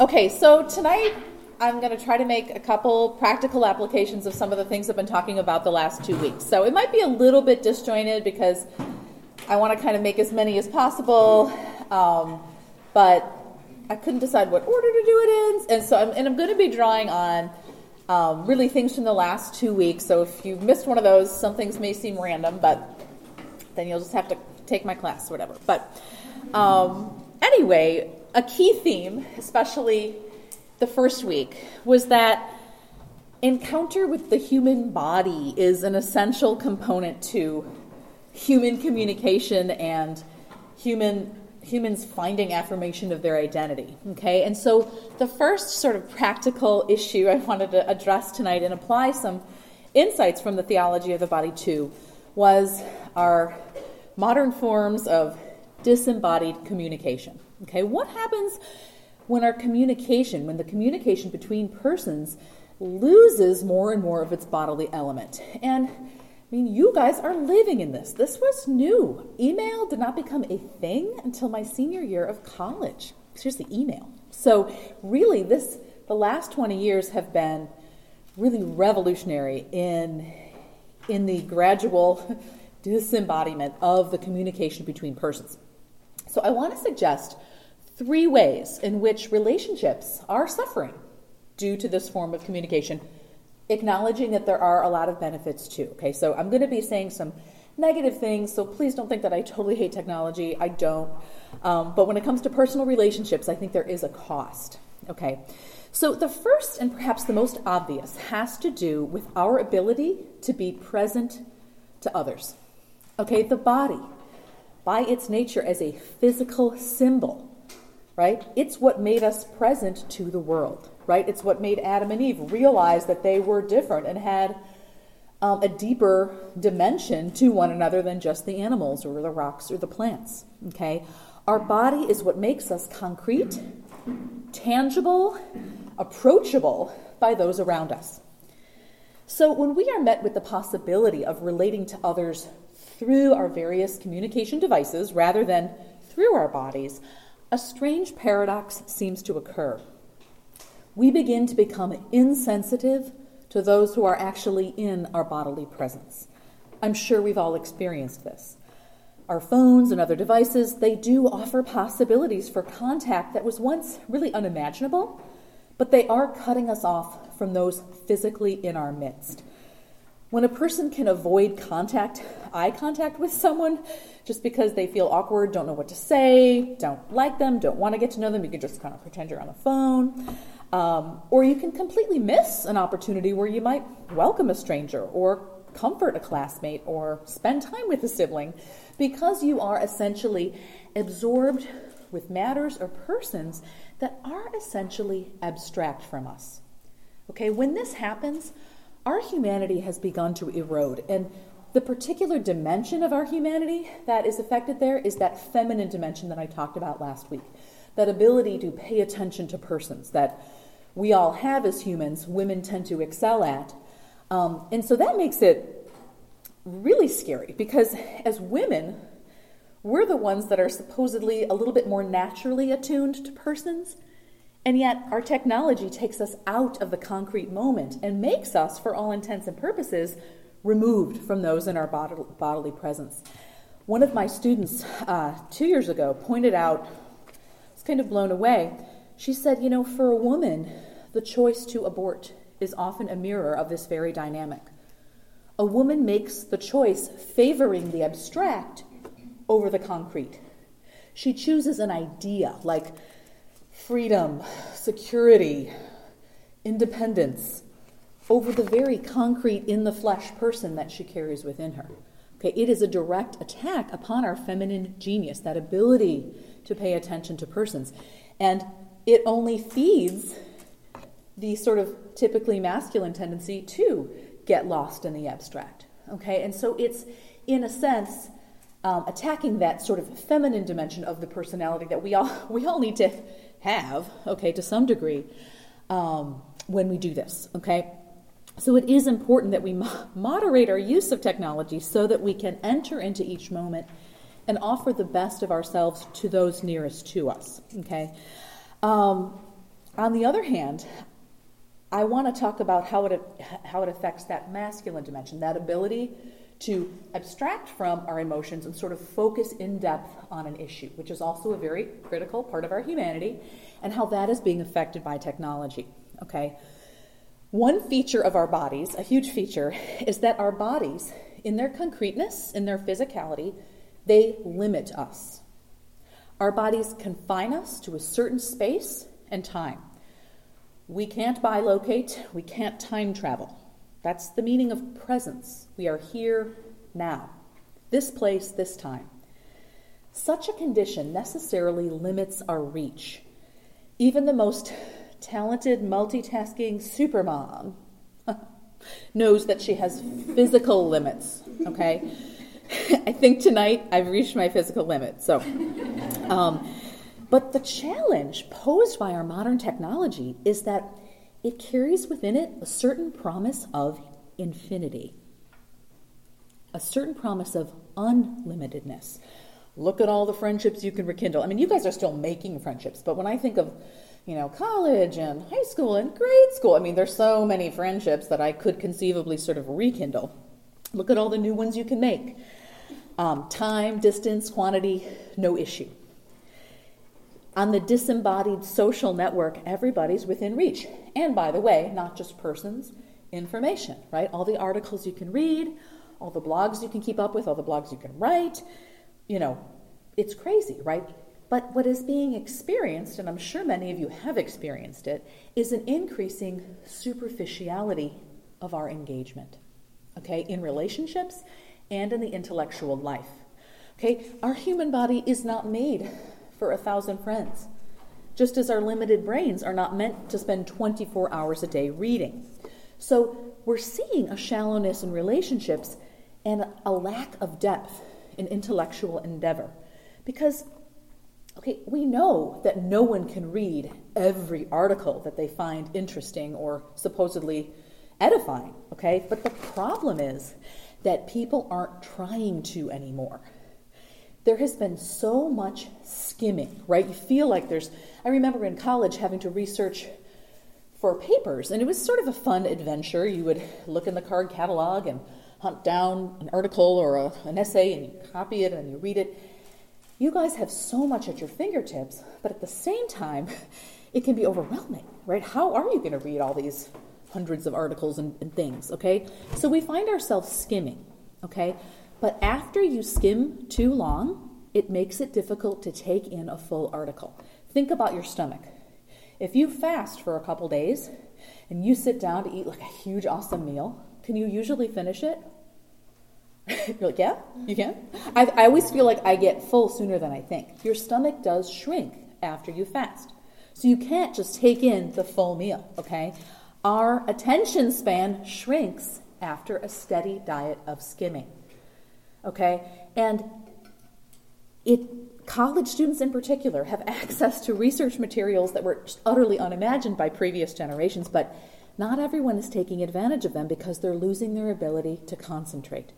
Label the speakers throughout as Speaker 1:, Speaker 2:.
Speaker 1: Okay, so tonight I'm going to try to make a couple practical applications of some of the things I've been talking about the last two weeks. So it might be a little bit disjointed because I want to kind of make as many as possible, um, but I couldn't decide what order to do it in. And so I'm, and I'm going to be drawing on um, really things from the last two weeks. So if you missed one of those, some things may seem random, but then you'll just have to take my class, or whatever. But um, anyway, a key theme, especially the first week, was that encounter with the human body is an essential component to human communication and human humans finding affirmation of their identity okay? And so the first sort of practical issue i wanted to address tonight and apply some insights from the theology of the body to was our modern forms of disembodied communication Okay, what happens when our communication, when the communication between persons loses more and more of its bodily element? And I mean, you guys are living in this. This was new. Email did not become a thing until my senior year of college. Seriously, email. So, really, this the last 20 years have been really revolutionary in in the gradual disembodiment of the communication between persons. So, I want to suggest three ways in which relationships are suffering due to this form of communication, acknowledging that there are a lot of benefits too. Okay, so I'm going to be saying some negative things, so please don't think that I totally hate technology. I don't. Um, but when it comes to personal relationships, I think there is a cost. Okay, so the first and perhaps the most obvious has to do with our ability to be present to others. Okay, the body, by its nature as a physical symbol, right? It's what made us present to the world, right? It's what made Adam and Eve realize that they were different and had um, a deeper dimension to one another than just the animals or the rocks or the plants, okay? Our body is what makes us concrete, tangible, approachable by those around us. So when we are met with the possibility of relating to others through our various communication devices rather than through our bodies, a strange paradox seems to occur. We begin to become insensitive to those who are actually in our bodily presence. I'm sure we've all experienced this. Our phones and other devices, they do offer possibilities for contact that was once really unimaginable, but they are cutting us off from those physically in our midst. When a person can avoid contact, eye contact with someone, just because they feel awkward, don't know what to say, don't like them, don't want to get to know them, you can just kind of pretend you're on the phone. Um, or you can completely miss an opportunity where you might welcome a stranger or comfort a classmate or spend time with a sibling because you are essentially absorbed with matters or persons that are essentially abstract from us. Okay, when this happens, our humanity has begun to erode. And the particular dimension of our humanity that is affected there is that feminine dimension that I talked about last week. That ability to pay attention to persons that we all have as humans, women tend to excel at. Um, and so that makes it really scary because as women, we're the ones that are supposedly a little bit more naturally attuned to persons. And yet, our technology takes us out of the concrete moment and makes us, for all intents and purposes, removed from those in our bodily presence. One of my students uh, two years ago pointed out, I was kind of blown away. She said, You know, for a woman, the choice to abort is often a mirror of this very dynamic. A woman makes the choice favoring the abstract over the concrete. She chooses an idea like freedom, security, independence over the very concrete in the flesh person that she carries within her. Okay, it is a direct attack upon our feminine genius, that ability to pay attention to persons. And it only feeds the sort of typically masculine tendency to get lost in the abstract. Okay, and so it's, in a sense, um, attacking that sort of feminine dimension of the personality that we all we all need to have, okay, to some degree, um, when we do this, okay? So it is important that we mo- moderate our use of technology so that we can enter into each moment and offer the best of ourselves to those nearest to us, okay? Um, On the other hand, I want to talk about how it, how it affects that masculine dimension, that ability to abstract from our emotions and sort of focus in depth on an issue, which is also a very critical part of our humanity, and how that is being affected by technology. Okay? One feature of our bodies, a huge feature, is that our bodies, in their concreteness, in their physicality, they limit us. Our bodies confine us to a certain space and time. We can't bilocate, we can't time travel. That's the meaning of presence. We are here now, this place, this time. Such a condition necessarily limits our reach. Even the most talented, multitasking supermom knows that she has physical limits, okay? I think tonight I've reached my physical limit. So, um, but the challenge posed by our modern technology is that it carries within it a certain promise of infinity, a certain promise of unlimitedness. Look at all the friendships you can rekindle. I mean, you guys are still making friendships, but when I think of, you know, college and high school and grade school, I mean, there's so many friendships that I could conceivably sort of rekindle. Look at all the new ones you can make. Um, time, distance, quantity, no issue. On the disembodied social network, everybody's within reach. And by the way, not just persons, information, right? All the articles you can read, all the blogs you can keep up with, all the blogs you can write. You know, it's crazy, right? But what is being experienced, and I'm sure many of you have experienced it, is an increasing superficiality of our engagement, okay, in relationships and in the intellectual life. Okay, our human body is not made for a thousand friends, just as our limited brains are not meant to spend 24 hours a day reading. So we're seeing a shallowness in relationships and a lack of depth in intellectual endeavor. Because, okay, we know that no one can read every article that they find interesting or supposedly edifying, okay? But the problem is that people aren't trying to anymore there has been so much skimming, right? You feel like there's, I remember in college having to research for papers, and it was sort of a fun adventure. You would look in the card catalog and hunt down an article or a, an essay, and you copy it and you read it. You guys have so much at your fingertips, but at the same time, it can be overwhelming, right? How are you going to read all these hundreds of articles and, and things, okay? So we find ourselves skimming, okay? But after you skim too long, it makes it difficult to take in a full article. Think about your stomach. If you fast for a couple days and you sit down to eat like a huge, awesome meal, can you usually finish it? You're like, yeah, you can. I, I always feel like I get full sooner than I think. Your stomach does shrink after you fast. So you can't just take in the full meal, okay? Our attention span shrinks after a steady diet of skimming okay? And it, college students in particular have access to research materials that were utterly unimagined by previous generations, but not everyone is taking advantage of them because they're losing their ability to concentrate.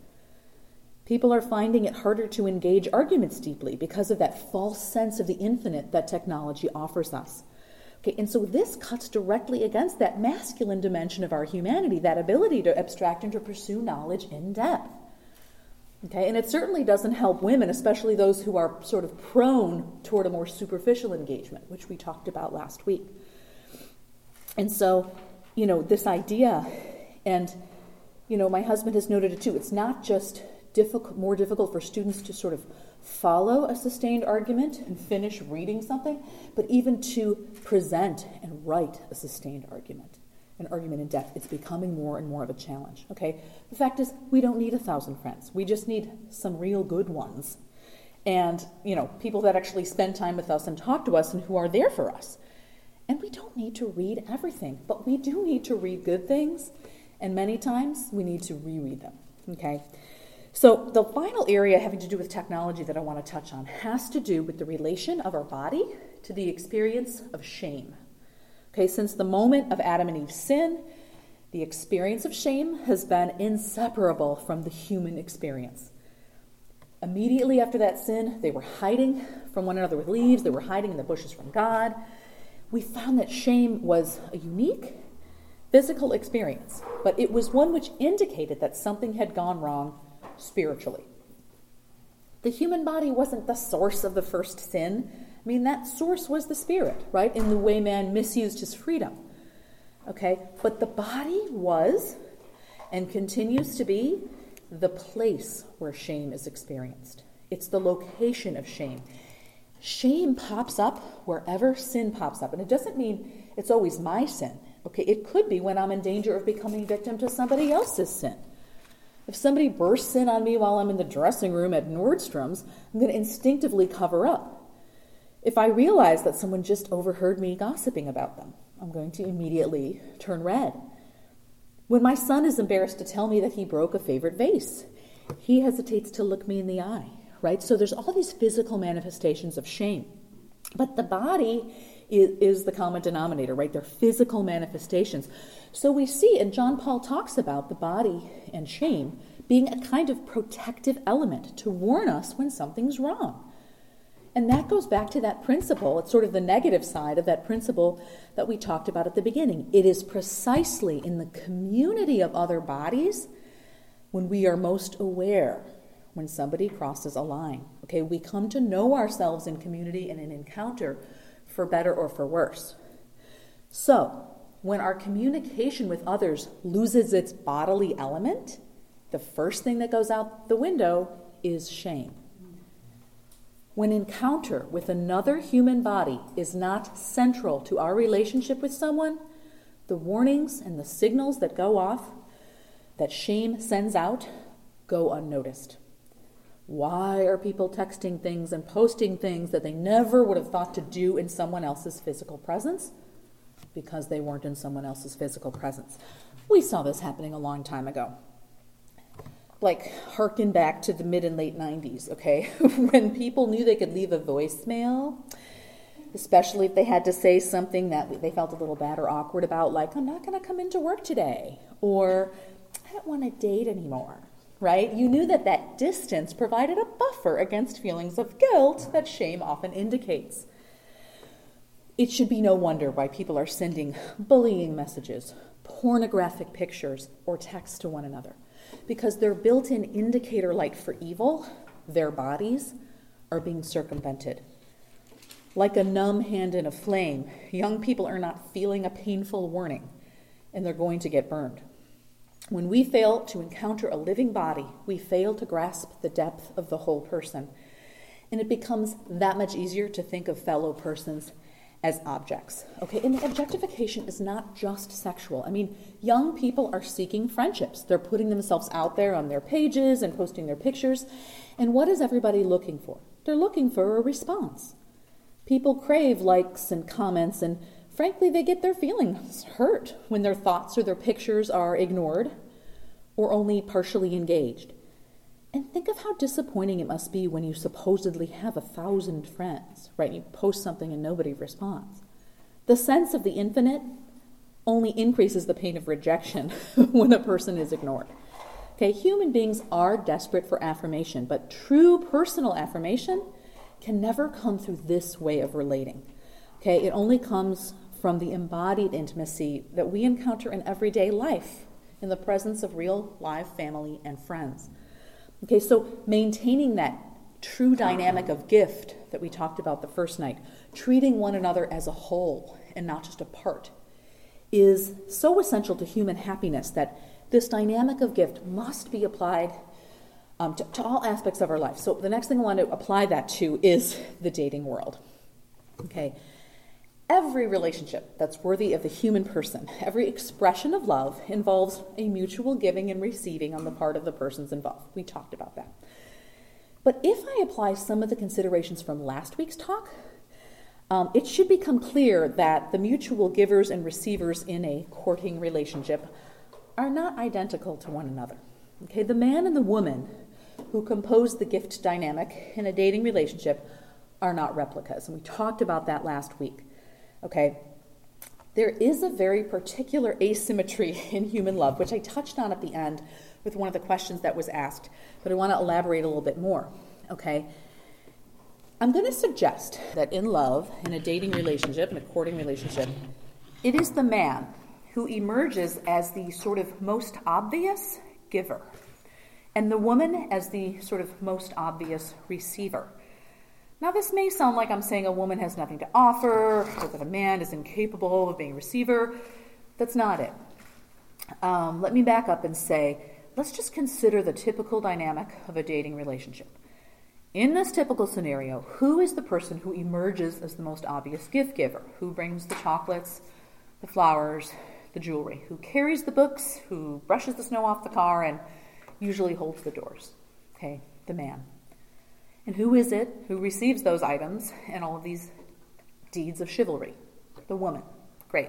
Speaker 1: People are finding it harder to engage arguments deeply because of that false sense of the infinite that technology offers us. Okay, and so this cuts directly against that masculine dimension of our humanity, that ability to abstract and to pursue knowledge in depth. Okay, and it certainly doesn't help women, especially those who are sort of prone toward a more superficial engagement, which we talked about last week. And so, you know, this idea, and, you know, my husband has noted it too, it's not just difficult, more difficult for students to sort of follow a sustained argument and finish reading something, but even to present and write a sustained argument an argument in depth. It's becoming more and more of a challenge. Okay? The fact is, we don't need a thousand friends. We just need some real good ones. And, you know, people that actually spend time with us and talk to us and who are there for us. And we don't need to read everything, but we do need to read good things. And many times we need to reread them. Okay? So, the final area having to do with technology that I want to touch on has to do with the relation of our body to the experience of shame. Okay, since the moment of Adam and Eve's sin, the experience of shame has been inseparable from the human experience. Immediately after that sin, they were hiding from one another with leaves, they were hiding in the bushes from God. we found that shame was a unique physical experience, but it was one which indicated that something had gone wrong spiritually. The human body wasn't the source of the first sin. I mean, that source was the spirit, right? In the way man misused his freedom. Okay? But the body was and continues to be the place where shame is experienced. It's the location of shame. Shame pops up wherever sin pops up. And it doesn't mean it's always my sin. Okay, it could be when I'm in danger of becoming victim to somebody else's sin. If somebody bursts in on me while I'm in the dressing room at Nordstrom's, I'm going to instinctively cover up. If I realize that someone just overheard me gossiping about them, I'm going to immediately turn red. When my son is embarrassed to tell me that he broke a favorite vase, he hesitates to look me in the eye, right? So there's all these physical manifestations of shame. But the body is, is the common denominator, right? They're physical manifestations. So we see, and John Paul talks about the body and shame being a kind of protective element to warn us when something's wrong. And that goes back to that principle. It's sort of the negative side of that principle that we talked about at the beginning. It is precisely in the community of other bodies when we are most aware when somebody crosses a line. Okay, we come to know ourselves in community and in encounter for better or for worse. So, when our communication with others loses its bodily element, the first thing that goes out the window is shame. When encounter with another human body is not central to our relationship with someone, the warnings and the signals that go off, that shame sends out, go unnoticed. Why are people texting things and posting things that they never would have thought to do in someone else's physical presence? Because they weren't in someone else's physical presence. We saw this happening a long time ago. Like, harken back to the mid and late 90s, okay? when people knew they could leave a voicemail, especially if they had to say something that they felt a little bad or awkward about, like, I'm not going to come into work today, or I don't want to date anymore right? You knew that that distance provided a buffer against feelings of guilt that shame often indicates. It should be no wonder why people are sending bullying messages, pornographic pictures, or texts to one another. Because their built in indicator light for evil, their bodies, are being circumvented. Like a numb hand in a flame, young people are not feeling a painful warning, and they're going to get burned. When we fail to encounter a living body, we fail to grasp the depth of the whole person. And it becomes that much easier to think of fellow persons as objects. Okay, and objectification is not just sexual. I mean, young people are seeking friendships. They're putting themselves out there on their pages and posting their pictures. And what is everybody looking for? They're looking for a response. People crave likes and comments and frankly, they get their feelings hurt when their thoughts or their pictures are ignored or only partially engaged. And think of how disappointing it must be when you supposedly have a thousand friends, right? You post something and nobody responds. The sense of the infinite only increases the pain of rejection when a person is ignored. Okay, human beings are desperate for affirmation, but true personal affirmation can never come through this way of relating. Okay, it only comes from the embodied intimacy that we encounter in everyday life in the presence of real live family and friends. Okay, so maintaining that true dynamic of gift that we talked about the first night, treating one another as a whole and not just a part, is so essential to human happiness that this dynamic of gift must be applied um, to, to all aspects of our life. So, the next thing I want to apply that to is the dating world. Okay, Every relationship that's worthy of the human person, every expression of love involves a mutual giving and receiving on the part of the persons involved. We talked about that. But if I apply some of the considerations from last week's talk, um, it should become clear that the mutual givers and receivers in a courting relationship are not identical to one another. Okay, the man and the woman who compose the gift dynamic in a dating relationship are not replicas, and we talked about that last week. Okay? There is a very particular asymmetry in human love, which I touched on at the end with one of the questions that was asked, but I want to elaborate a little bit more. Okay? I'm going to suggest that in love, in a dating relationship, in a courting relationship, it is the man who emerges as the sort of most obvious giver, and the woman as the sort of most obvious receiver. Now, this may sound like I'm saying a woman has nothing to offer, or that a man is incapable of being a receiver. That's not it. Um, let me back up and say let's just consider the typical dynamic of a dating relationship. In this typical scenario, who is the person who emerges as the most obvious gift giver? Who brings the chocolates, the flowers, the jewelry? Who carries the books? Who brushes the snow off the car and usually holds the doors? Okay, the man. And who is it who receives those items and all of these deeds of chivalry? The woman. Great.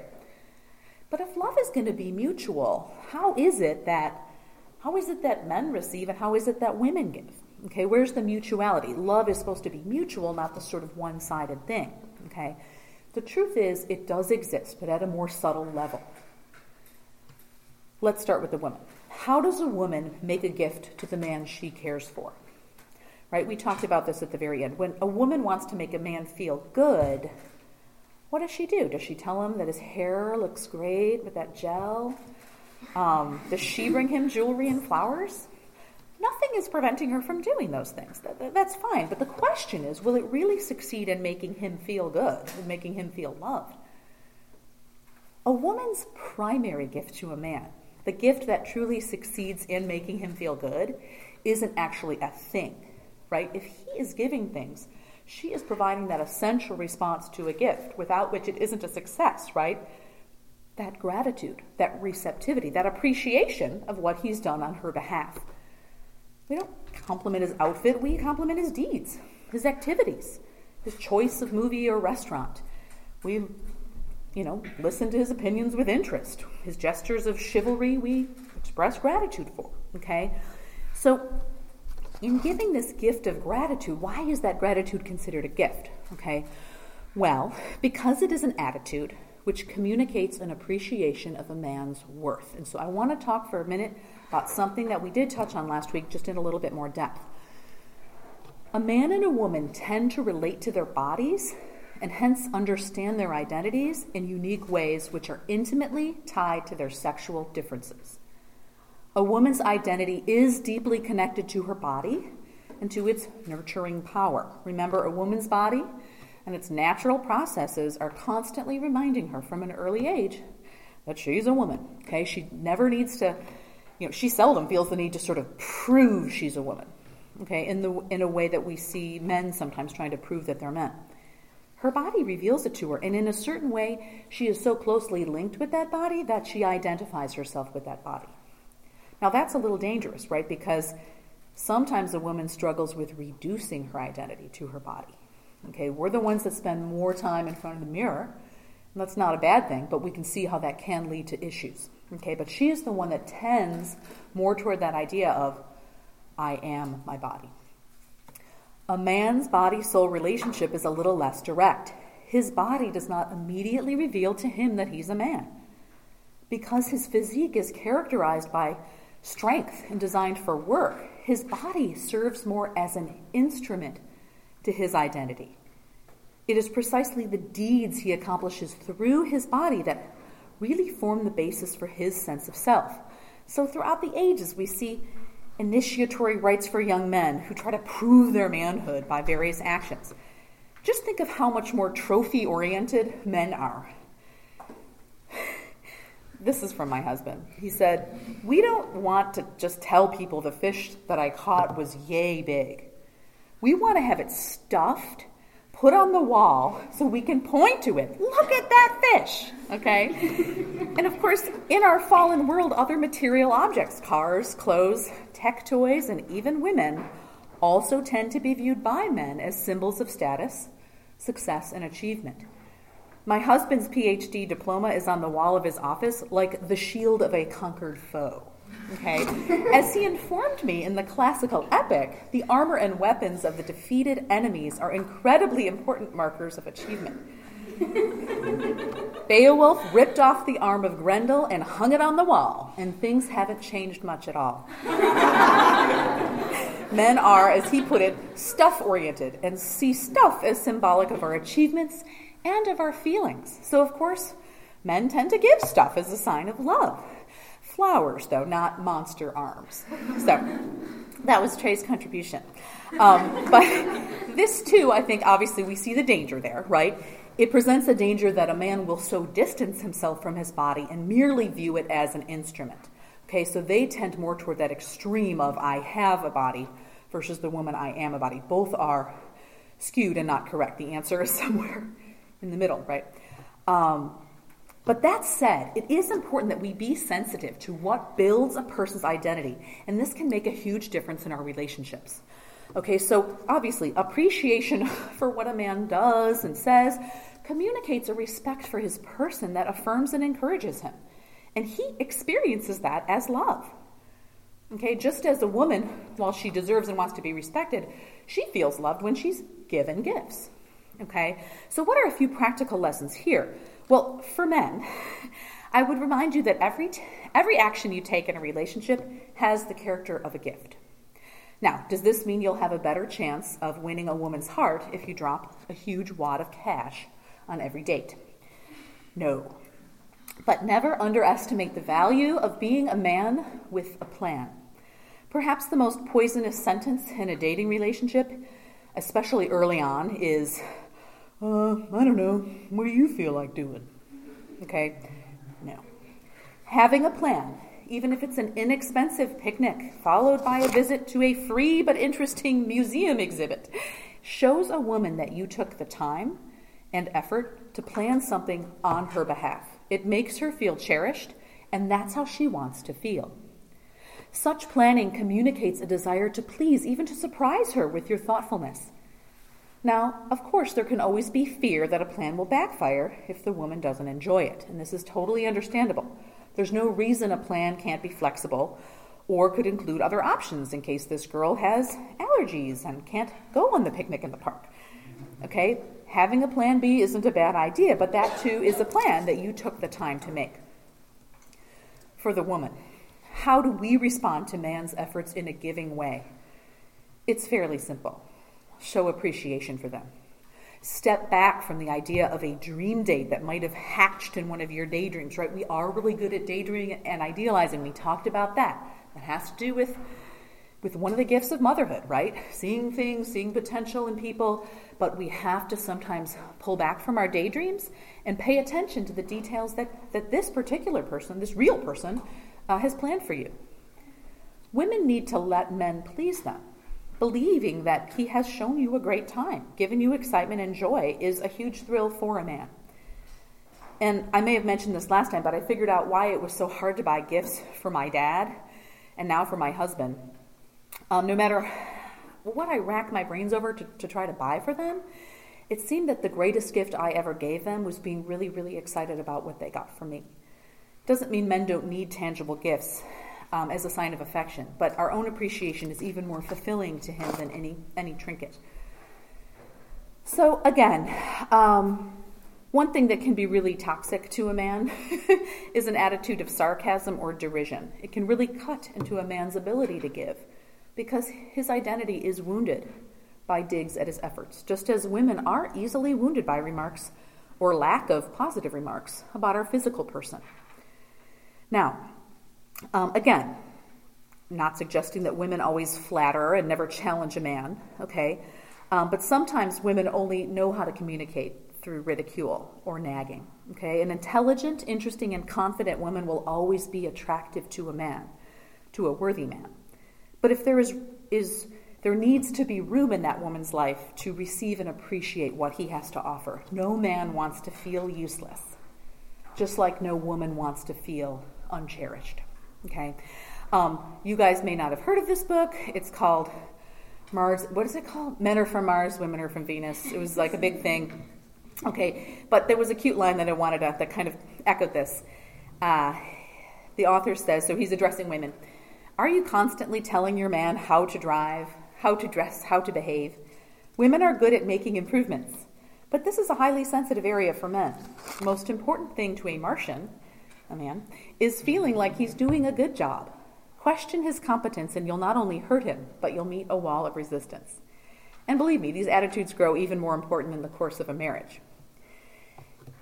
Speaker 1: But if love is going to be mutual, how is it that how is it that men receive and how is it that women give? Okay, where's the mutuality? Love is supposed to be mutual, not the sort of one sided thing. Okay, the truth is it does exist, but at a more subtle level. Let's start with the woman. How does a woman make a gift to the man she cares for? Right? We talked about this at the very end. When a woman wants to make a man feel good, what does she do? Does she tell him that his hair looks great with that gel? Um, does she bring him jewelry and flowers? Nothing is preventing her from doing those things. That, that, that's fine. But the question is will it really succeed in making him feel good, in making him feel loved? A woman's primary gift to a man, the gift that truly succeeds in making him feel good, isn't actually a thing, right? If he is giving things, she is providing that essential response to a gift without which it isn't a success, right? that gratitude, that receptivity, that appreciation of what he's done on her behalf. We don't compliment his outfit, we compliment his deeds, his activities, his choice of movie or restaurant. We, you know, listen to his opinions with interest. His gestures of chivalry, we express gratitude for. Okay? So, in giving this gift of gratitude, why is that gratitude considered a gift? Okay? Well, because it is an attitude which communicates an appreciation of a man's worth. And so I want to talk for a minute about something that we did touch on last week, just in a little bit more depth. A man and a woman tend to relate to their bodies and hence understand their identities in unique ways which are intimately tied to their sexual differences. A woman's identity is deeply connected to her body and to its nurturing power. Remember, a woman's body and its natural processes are constantly reminding her from an early age that she's a woman. Okay, she never needs to, you know, she seldom feels the need to sort of prove she's a woman. Okay, in the in a way that we see men sometimes trying to prove that they're men. Her body reveals it to her, and in a certain way, she is so closely linked with that body that she identifies herself with that body. Now, that's a little dangerous, right? Because sometimes a woman struggles with reducing her identity to her body. Okay, we're the ones that spend more time in front of the mirror. And that's not a bad thing, but we can see how that can lead to issues. Okay, but she is the one that tends more toward that idea of, I am my body. A man's body soul relationship is a little less direct. His body does not immediately reveal to him that he's a man. Because his physique is characterized by strength and designed for work, his body serves more as an instrument to his identity. It is precisely the deeds he accomplishes through his body that really form the basis for his sense of self. So, throughout the ages, we see initiatory rites for young men who try to prove their manhood by various actions. Just think of how much more trophy oriented men are. This is from my husband. He said, We don't want to just tell people the fish that I caught was yay big. We want to have it stuffed, put on the wall, so we can point to it. Look at that fish, okay? and of course, in our fallen world, other material objects, cars, clothes, tech toys, and even women, also tend to be viewed by men as symbols of status, success, and achievement. My husband's PhD diploma is on the wall of his office like the shield of a conquered foe. Okay? As he informed me in the classical epic, the armor and weapons of the defeated enemies are incredibly important markers of achievement. Beowulf ripped off the arm of Grendel and hung it on the wall, and things haven't changed much at all. Men are, as he put it, stuff oriented and see stuff as symbolic of our achievements and of our feelings. So, of course, men tend to give stuff as a sign of love. Flowers, though, not monster arms. So, that was Trey's contribution. Um, but this, too, I think, obviously, we see the danger there, right? It presents a danger that a man will so distance himself from his body and merely view it as an instrument. Okay, so they tend more toward that extreme of I have a body versus the woman I am a body. Both are skewed and not correct. The answer is somewhere in the middle, right? Um, but that said, it is important that we be sensitive to what builds a person's identity, and this can make a huge difference in our relationships. Okay, so obviously, appreciation for what a man does and says communicates a respect for his person that affirms and encourages him. And he experiences that as love. Okay, just as a woman, while she deserves and wants to be respected, she feels loved when she's given gifts. Okay, so what are a few practical lessons here? Well, for men, I would remind you that every, t- every action you take in a relationship has the character of a gift. Now, does this mean you'll have a better chance of winning a woman's heart if you drop a huge wad of cash on every date? No. But never underestimate the value of being a man with a plan. Perhaps the most poisonous sentence in a dating relationship, especially early on, is, uh, I don't know, what do you feel like doing? Okay? No. Having a plan, even if it's an inexpensive picnic followed by a visit to a free but interesting museum exhibit, shows a woman that you took the time and effort to plan something on her behalf. It makes her feel cherished, and that's how she wants to feel. Such planning communicates a desire to please, even to surprise her with your thoughtfulness. Now, of course, there can always be fear that a plan will backfire if the woman doesn't enjoy it, and this is totally understandable. There's no reason a plan can't be flexible or could include other options in case this girl has allergies and can't go on the picnic in the park. Okay? having a plan B isn't a bad idea, but that too is a plan that you took the time to make. For the woman, how do we respond to man's efforts in a giving way? It's fairly simple. Show appreciation for them. Step back from the idea of a dream date that might have hatched in one of your daydreams, right? We are really good at daydreaming and idealizing. We talked about that. That has to do with with one of the gifts of motherhood, right? Seeing things, seeing potential in people, but we have to sometimes pull back from our daydreams and pay attention to the details that, that this particular person, this real person, uh, has planned for you. Women need to let men please them. Believing that he has shown you a great time, given you excitement and joy, is a huge thrill for a man. And I may have mentioned this last time, but I figured out why it was so hard to buy gifts for my dad and now for my husband um, no matter what I racked my brains over to, to try to buy for them, it seemed that the greatest gift I ever gave them was being really, really excited about what they got from me. Doesn't mean men don't need tangible gifts um, as a sign of affection, but our own appreciation is even more fulfilling to him than any, any trinket. So, again, um, one thing that can be really toxic to a man is an attitude of sarcasm or derision. It can really cut into a man's ability to give because his identity is wounded by digs at his efforts, just as women are easily wounded by remarks or lack of positive remarks about our physical person. Now, um, again, not suggesting that women always flatter and never challenge a man, okay? Um, but sometimes women only know how to communicate through ridicule or nagging, okay? An intelligent, interesting, and confident woman will always be attractive to a man, to a worthy man. But if there is, is there needs to be room in that woman's life to receive and appreciate what he has to offer. No man wants to feel useless, just like no woman wants to feel uncherished. Okay? Um, you guys may not have heard of this book. It's called Mars. What is it called? Men are from Mars, women are from Venus. It was like a big thing. Okay, but there was a cute line that I wanted to, that kind of echoed this. Uh, the author says, so he's addressing women. Are you constantly telling your man how to drive, how to dress, how to behave? Women are good at making improvements, but this is a highly sensitive area for men. The most important thing to a Martian, a man, is feeling like he's doing a good job. Question his competence, and you'll not only hurt him, but you'll meet a wall of resistance. And believe me, these attitudes grow even more important in the course of a marriage.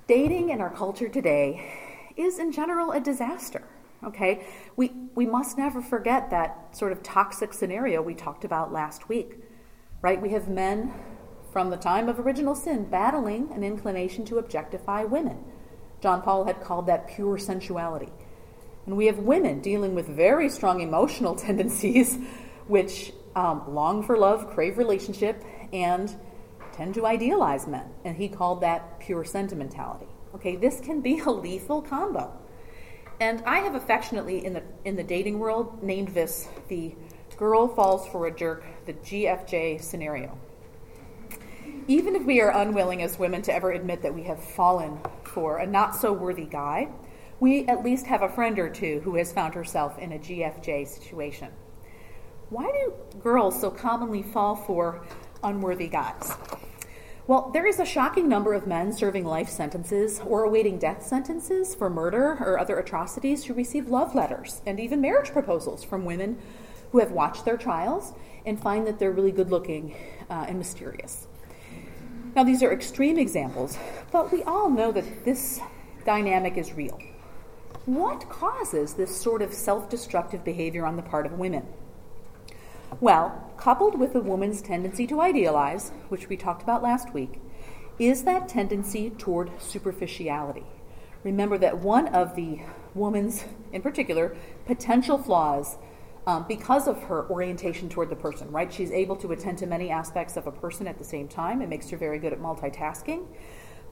Speaker 1: Dating in our culture today is, in general, a disaster. Okay? We, we must never forget that sort of toxic scenario we talked about last week. Right? We have men from the time of original sin battling an inclination to objectify women. John Paul had called that pure sensuality. And we have women dealing with very strong emotional tendencies, which um, long for love, crave relationship, and tend to idealize men. And he called that pure sentimentality. Okay, this can be a lethal combo. And I have affectionately in the in the dating world named this the girl falls for a jerk, the GFJ scenario. Even if we are unwilling as women to ever admit that we have fallen for a not so worthy guy, we at least have a friend or two who has found herself in a GFJ situation. Why do girls so commonly fall for unworthy guys? Well, there is a shocking number of men serving life sentences or awaiting death sentences for murder or other atrocities who receive love letters and even marriage proposals from women who have watched their trials and find that they're really good looking uh, and mysterious. Now, these are extreme examples, but we all know that this dynamic is real. What causes this sort of self destructive behavior on the part of women? Well, coupled with a woman's tendency to idealize, which we talked about last week, is that tendency toward superficiality. Remember that one of the woman's, in particular, potential flaws um, because of her orientation toward the person, right? She's able to attend to many aspects of a person at the same time. It makes her very good at multitasking.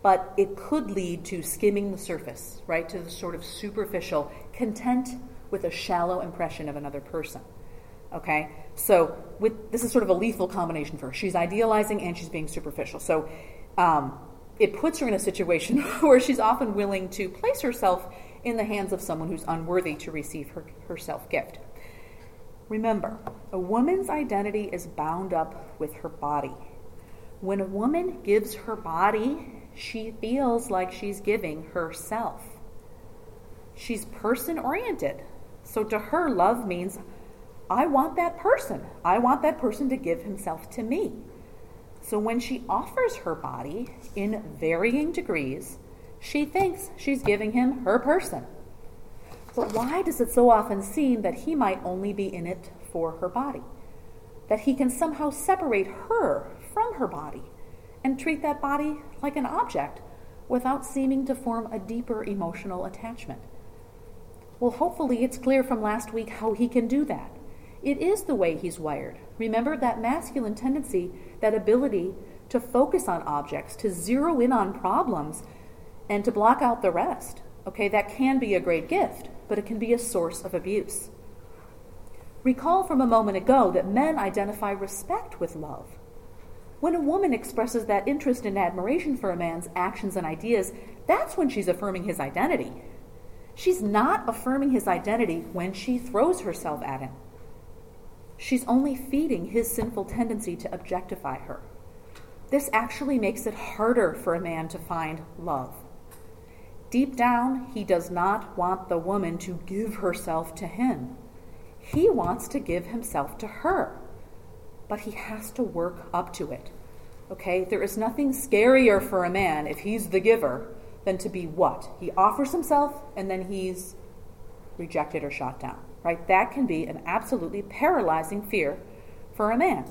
Speaker 1: But it could lead to skimming the surface, right? To the sort of superficial, content with a shallow impression of another person. Okay? So with, this is sort of a lethal combination for her. She's idealizing and she's being superficial. So um, it puts her in a situation where she's often willing to place herself in the hands of someone who's unworthy to receive her, her self gift. Remember, a woman's identity is bound up with her body. When a woman gives her body, she feels like she's giving herself. She's person oriented. So to her, love means I want that person. I want that person to give himself to me. So when she offers her body in varying degrees, she thinks she's giving him her person. But why does it so often seem that he might only be in it for her body? That he can somehow separate her from her body and treat that body like an object without seeming to form a deeper emotional attachment? Well, hopefully, it's clear from last week how he can do that. It is the way he's wired. Remember that masculine tendency, that ability to focus on objects, to zero in on problems, and to block out the rest. Okay, that can be a great gift but it can be a source of abuse. Recall from a moment ago that men identify respect with love. When a woman expresses that interest and admiration for a man's actions and ideas, that's when she's affirming his identity. She's not affirming his identity when she throws herself at him. She's only feeding his sinful tendency to objectify her. This actually makes it harder for a man to find love. Deep down, he does not want the woman to give herself to him. He wants to give himself to her, but he has to work up to it. Okay? There is nothing scarier for a man if he's the giver than to be what? He offers himself and then he's rejected or shot down. Right? That can be an absolutely paralyzing fear for a man.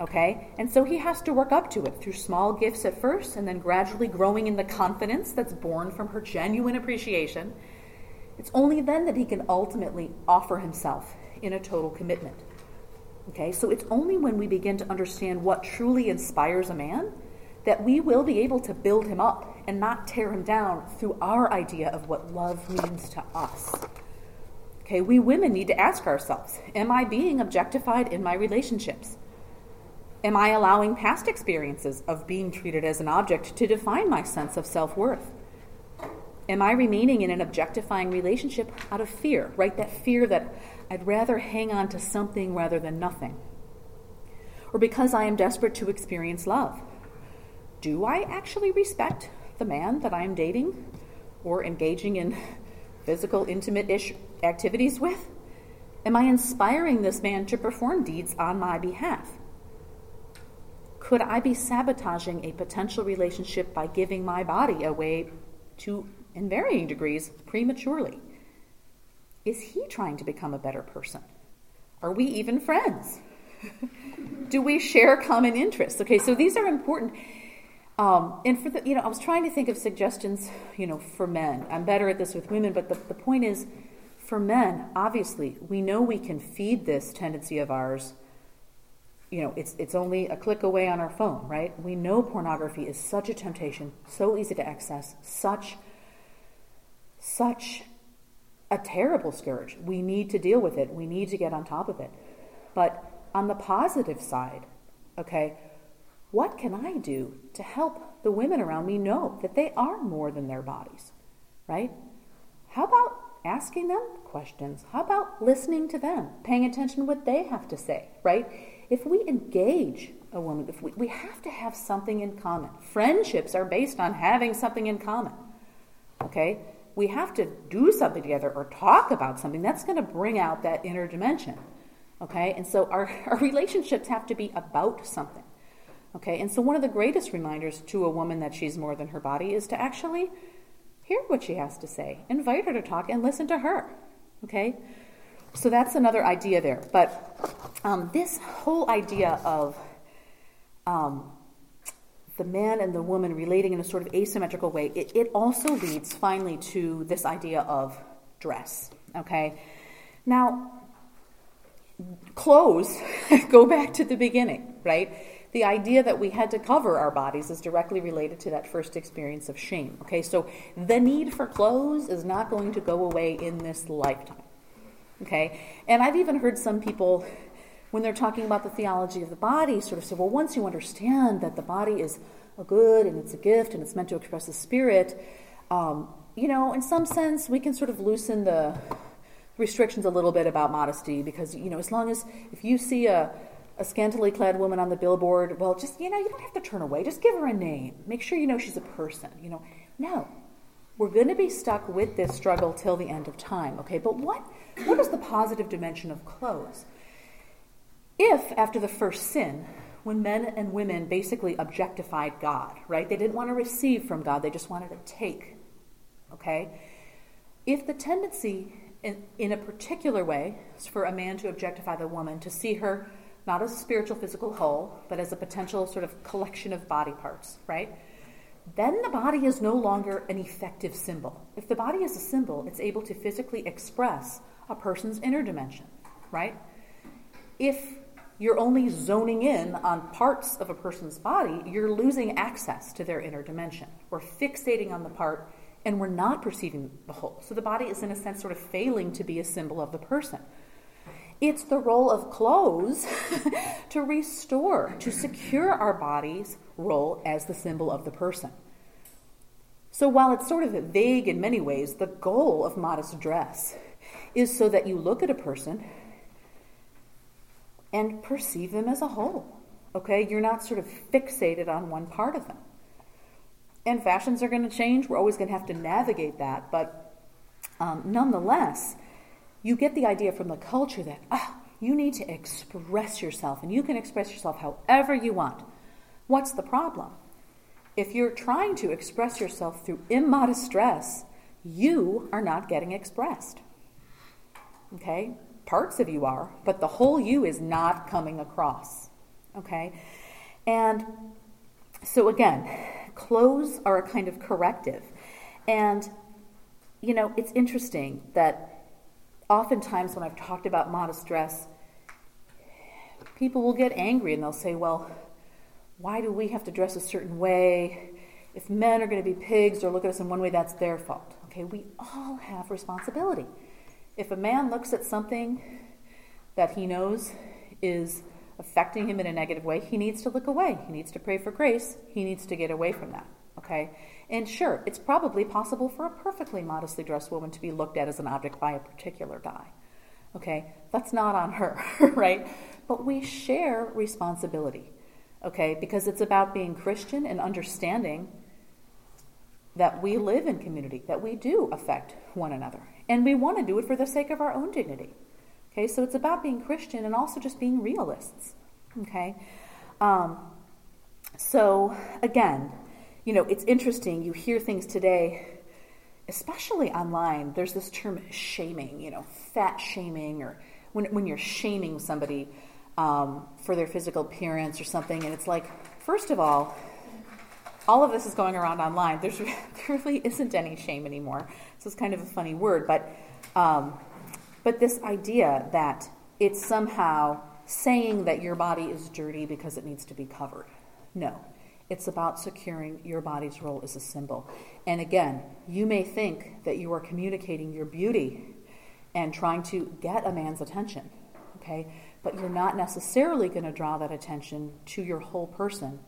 Speaker 1: Okay? And so he has to work up to it through small gifts at first and then gradually growing in the confidence that's born from her genuine appreciation. It's only then that he can ultimately offer himself in a total commitment. Okay? So it's only when we begin to understand what truly inspires a man that we will be able to build him up and not tear him down through our idea of what love means to us. Okay, we women need to ask ourselves Am I being objectified in my relationships? Am I allowing past experiences of being treated as an object to define my sense of self worth? Am I remaining in an objectifying relationship out of fear, right? That fear that I'd rather hang on to something rather than nothing. Or because I am desperate to experience love. Do I actually respect the man that I am dating or engaging in physical, intimate ish activities with? Am I inspiring this man to perform deeds on my behalf? Could I be sabotaging a potential relationship by giving my body away to, in varying degrees, prematurely? Is he trying to become a better person? Are we even friends? Do we share common interests? Okay, so these are important. Um, and for the, you know, I was trying to think of suggestions, you know, for men. I'm better at this with women, but the, the point is, for men, obviously, we know we can feed this tendency of ours you know, it's, it's only a click away on our phone, right? We know pornography is such a temptation, so easy to access, such, such a terrible scourge. We need to deal with it. We need to get on top of it. But on the positive side, okay, what can I do to help the women around me know that they are more than their bodies, right? How about asking them questions? How about listening to them, paying attention to what they have to say, right? if we engage a woman, if we, we have to have something in common. Friendships are based on having something in common. Okay? We have to do something together or talk about something. That's going to bring out that inner dimension. Okay? And so our, our relationships have to be about something. Okay? And so one of the greatest reminders to a woman that she's more than her body is to actually hear what she has to say, invite her to talk, and listen to her. Okay? So that's another idea there. But um, this whole idea of um, the man and the woman relating in a sort of asymmetrical way, it, it also leads finally to this idea of dress. Okay? Now, clothes go back to the beginning, right? The idea that we had to cover our bodies is directly related to that first experience of shame. Okay, so the need for clothes is not going to go away in this lifetime. Okay? And I've even heard some people, when they're talking about the theology of the body, sort of say, well, once you understand that the body is a good and it's a gift and it's meant to express the spirit, um, you know, in some sense, we can sort of loosen the restrictions a little bit about modesty because, you know, as long as if you see a, a scantily clad woman on the billboard, well, just, you know, you don't have to turn away. Just give her a name. Make sure you know she's a person, you know. No. We're going to be stuck with this struggle till the end of time, okay? But what what is the positive dimension of clothes? If, after the first sin, when men and women basically objectified God, right? They didn't want to receive from God, they just wanted to take, okay? If the tendency in, in a particular way is for a man to objectify the woman, to see her not as a spiritual physical whole, but as a potential sort of collection of body parts, right? Then the body is no longer an effective symbol. If the body is a symbol, it's able to physically express a person's inner dimension, right? If you're only zoning in on parts of a person's body, you're losing access to their inner dimension. We're fixating on the part and we're not perceiving the whole. So the body is, in a sense, sort of failing to be a symbol of the person. It's the role of clothes to restore, to secure our body's role as the symbol of the person. So while it's sort of vague in many ways, the goal of modest dress is so that you look at a person and perceive them as a whole. Okay? You're not sort of fixated on one part of them. And fashions are going to change. We're always going to have to navigate that. But um, nonetheless, you get the idea from the culture that, ah, you need to express yourself, and you can express yourself however you want. What's the problem? If you're trying to express yourself through immodest dress, you are not getting expressed. Okay? Parts of you are, but the whole you is not coming across. Okay? And so again, clothes are a kind of corrective. And, you know, it's interesting that oftentimes when I've talked about modest dress, people will get angry and they'll say, well, why do we have to dress a certain way? If men are going to be pigs or look at us in one way, that's their fault. Okay, we all have responsibility. If a man looks at something that he knows is affecting him in a negative way, he needs to look away. He needs to pray for grace. He needs to get away from that. Okay? And sure, it's probably possible for a perfectly modestly dressed woman to be looked at as an object by a particular guy. Okay? That's not on her, right? But we share responsibility. Okay? Because it's about being Christian and understanding that we live in community, that we do affect one another. And we want to do it for the sake of our own dignity. Okay, so it's about being Christian and also just being realists. Okay, um, so again, you know, it's interesting. You hear things today, especially online. There's this term shaming, you know, fat shaming, or when when you're shaming somebody um, for their physical appearance or something, and it's like, first of all, all of this is going around online. There's, there really isn't any shame anymore. So it's kind of a funny word, but um, but this idea that it's somehow saying that your body is dirty because it needs to be covered. No. It's about securing your body's role as a symbol. And again, you may think that you are communicating your beauty and trying to get a man's attention, okay? But you're not necessarily going to draw that attention to your whole person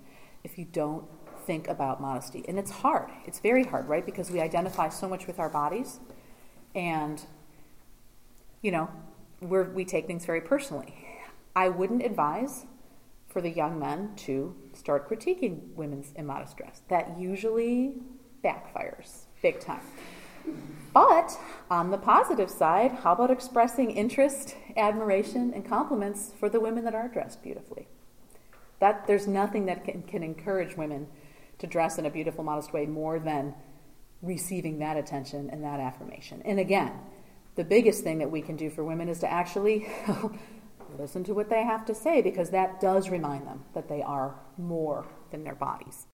Speaker 1: if you don't think about modesty. And it's hard. It's very hard, right? Because we identify so much with our bodies and you know, we we take things very personally. I wouldn't advise for the young men to start critiquing women's immodest dress. That usually backfires big time. But on the positive side, how about expressing interest, admiration, and compliments for the women that are dressed beautifully? That there's nothing that can, can encourage women to dress in a beautiful, modest way more than receiving that attention and that affirmation. And again, the biggest thing that we can do for women is to actually listen to what they have to say because that does remind them that they are more than their bodies.